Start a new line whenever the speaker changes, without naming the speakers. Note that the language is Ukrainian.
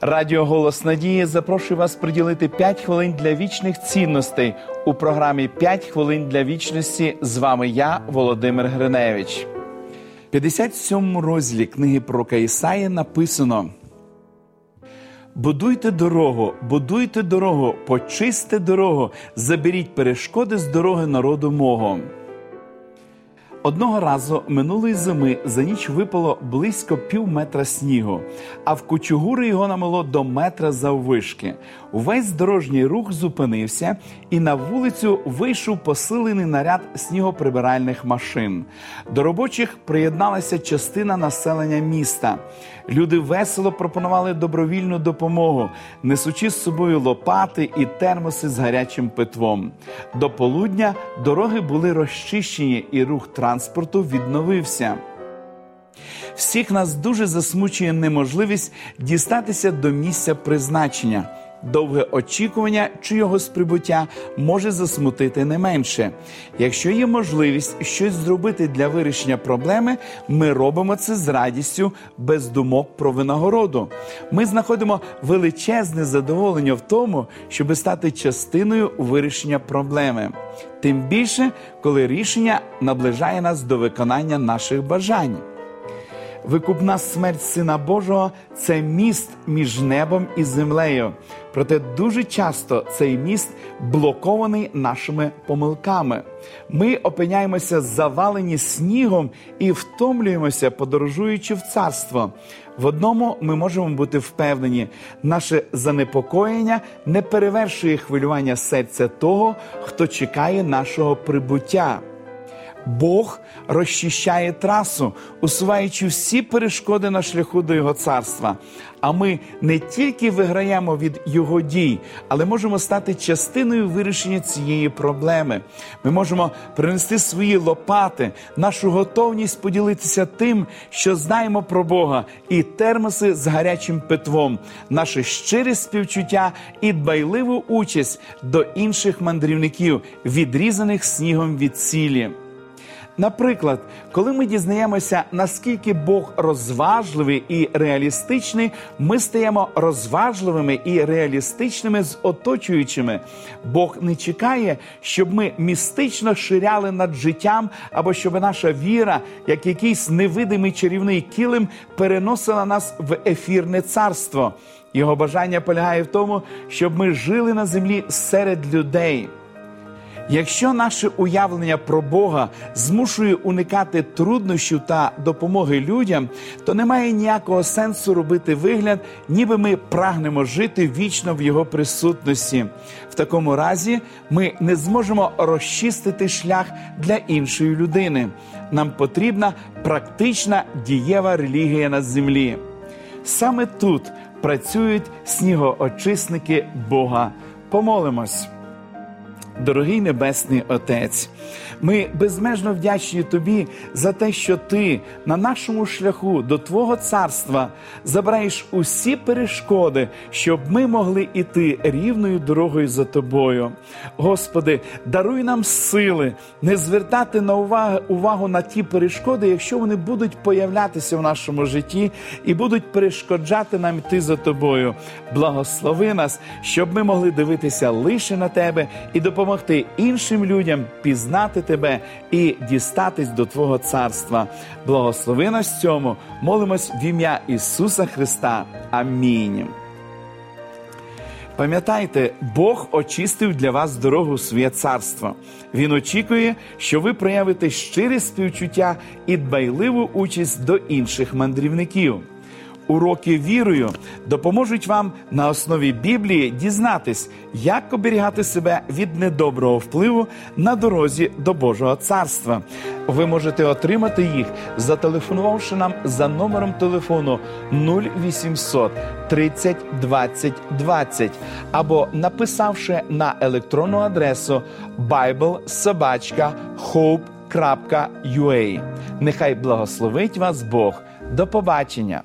Радіо Голос Надії запрошує вас приділити 5 хвилин для вічних цінностей у програмі «5 хвилин для вічності. З вами я, Володимир Гриневич. В 57 розділі книги про Ісаї написано: Будуйте дорогу, будуйте дорогу, почисте дорогу, заберіть перешкоди з дороги народу мого. Одного разу минулої зими за ніч випало близько пів метра снігу, а в кучугури його намело до метра заввишки. Увесь дорожній рух зупинився, і на вулицю вийшов посилений наряд снігоприбиральних машин. До робочих приєдналася частина населення міста. Люди весело пропонували добровільну допомогу, несучи з собою лопати і термоси з гарячим питвом. До полудня дороги були розчищені, і рух транспорту відновився. Всіх нас дуже засмучує неможливість дістатися до місця призначення. Довге очікування чийогось прибуття може засмутити не менше. Якщо є можливість щось зробити для вирішення проблеми, ми робимо це з радістю, без думок про винагороду. Ми знаходимо величезне задоволення в тому, щоб стати частиною вирішення проблеми. Тим більше, коли рішення наближає нас до виконання наших бажань. Викупна смерть Сина Божого це міст між небом і землею. Проте дуже часто цей міст блокований нашими помилками. Ми опиняємося завалені снігом і втомлюємося, подорожуючи в царство. В одному ми можемо бути впевнені, наше занепокоєння не перевершує хвилювання серця того, хто чекає нашого прибуття. Бог розчищає трасу, усуваючи всі перешкоди на шляху до Його царства. А ми не тільки виграємо від Його дій, але можемо стати частиною вирішення цієї проблеми. Ми можемо принести свої лопати, нашу готовність поділитися тим, що знаємо про Бога, і термоси з гарячим питвом, наше щире співчуття і дбайливу участь до інших мандрівників, відрізаних снігом від цілі. Наприклад, коли ми дізнаємося, наскільки Бог розважливий і реалістичний, ми стаємо розважливими і реалістичними з оточуючими. Бог не чекає, щоб ми містично ширяли над життям, або щоб наша віра, як якийсь невидимий чарівний килим, переносила нас в ефірне царство. Його бажання полягає в тому, щоб ми жили на землі серед людей. Якщо наше уявлення про Бога змушує уникати труднощів та допомоги людям, то немає ніякого сенсу робити вигляд, ніби ми прагнемо жити вічно в його присутності. В такому разі ми не зможемо розчистити шлях для іншої людини. Нам потрібна практична дієва релігія на землі. Саме тут працюють снігоочисники Бога. Помолимось. Дорогий Небесний Отець, ми безмежно вдячні Тобі за те, що Ти на нашому шляху до Твого царства забираєш усі перешкоди, щоб ми могли іти рівною дорогою за Тобою. Господи, даруй нам сили не звертати на увагу, увагу на ті перешкоди, якщо вони будуть появлятися в нашому житті і будуть перешкоджати нам йти за Тобою. Благослови нас, щоб ми могли дивитися лише на Тебе і допомогти іншим людям пізнати тебе і дістатись до Твого царства. Благослови нас цьому, молимось в ім'я Ісуса Христа. Амінь. Пам'ятайте, Бог очистив для вас дорогу в своє царство. Він очікує, що ви проявите щире співчуття і дбайливу участь до інших мандрівників. Уроки вірою допоможуть вам на основі Біблії дізнатись, як оберігати себе від недоброго впливу на дорозі до Божого царства. Ви можете отримати їх, зателефонувавши нам за номером телефону 0800 30 20 20 або написавши на електронну адресу biblesobachka.hope.ua. Нехай благословить вас Бог. До побачення!